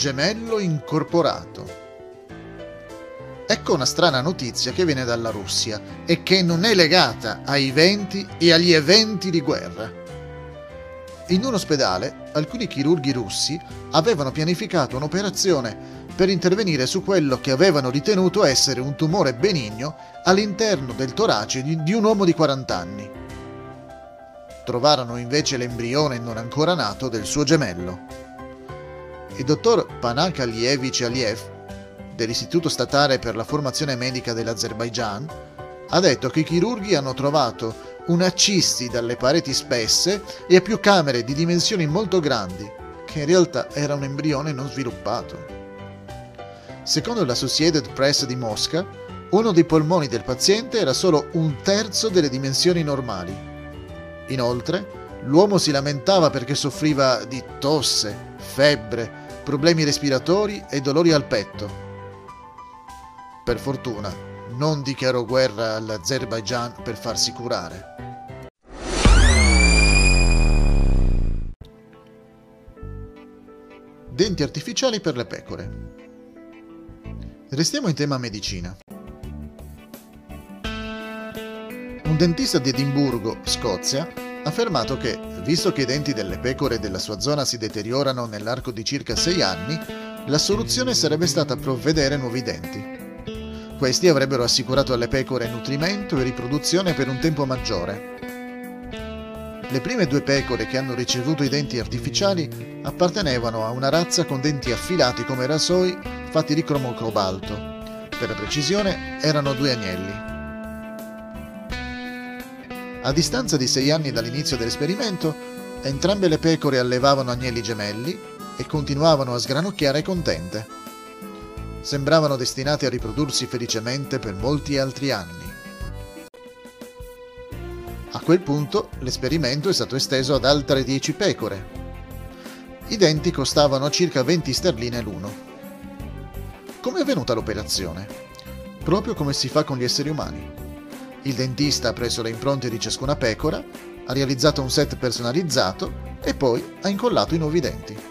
gemello incorporato. Ecco una strana notizia che viene dalla Russia e che non è legata ai venti e agli eventi di guerra. In un ospedale, alcuni chirurghi russi avevano pianificato un'operazione per intervenire su quello che avevano ritenuto essere un tumore benigno all'interno del torace di un uomo di 40 anni. Trovarono invece l'embrione non ancora nato del suo gemello. Il dottor Panak Alievich Aliev, dell'Istituto Statale per la Formazione Medica dell'Azerbaigian, ha detto che i chirurghi hanno trovato una cisti dalle pareti spesse e a più camere di dimensioni molto grandi, che in realtà era un embrione non sviluppato. Secondo l'Associated Press di Mosca, uno dei polmoni del paziente era solo un terzo delle dimensioni normali. Inoltre, l'uomo si lamentava perché soffriva di tosse, febbre, problemi respiratori e dolori al petto. Per fortuna, non dichiarò guerra all'Azerbaigian per farsi curare. Denti artificiali per le pecore. Restiamo in tema medicina. Un dentista di Edimburgo, Scozia, affermato che, visto che i denti delle pecore della sua zona si deteriorano nell'arco di circa 6 anni, la soluzione sarebbe stata provvedere nuovi denti. Questi avrebbero assicurato alle pecore nutrimento e riproduzione per un tempo maggiore. Le prime due pecore che hanno ricevuto i denti artificiali appartenevano a una razza con denti affilati come rasoi fatti di cromo cobalto. Per la precisione erano due agnelli. A distanza di sei anni dall'inizio dell'esperimento, entrambe le pecore allevavano agnelli gemelli e continuavano a sgranocchiare contente. Sembravano destinate a riprodursi felicemente per molti altri anni. A quel punto l'esperimento è stato esteso ad altre 10 pecore. I denti costavano circa 20 sterline l'uno. Come è avvenuta l'operazione? Proprio come si fa con gli esseri umani. Il dentista ha preso le impronte di ciascuna pecora, ha realizzato un set personalizzato e poi ha incollato i nuovi denti.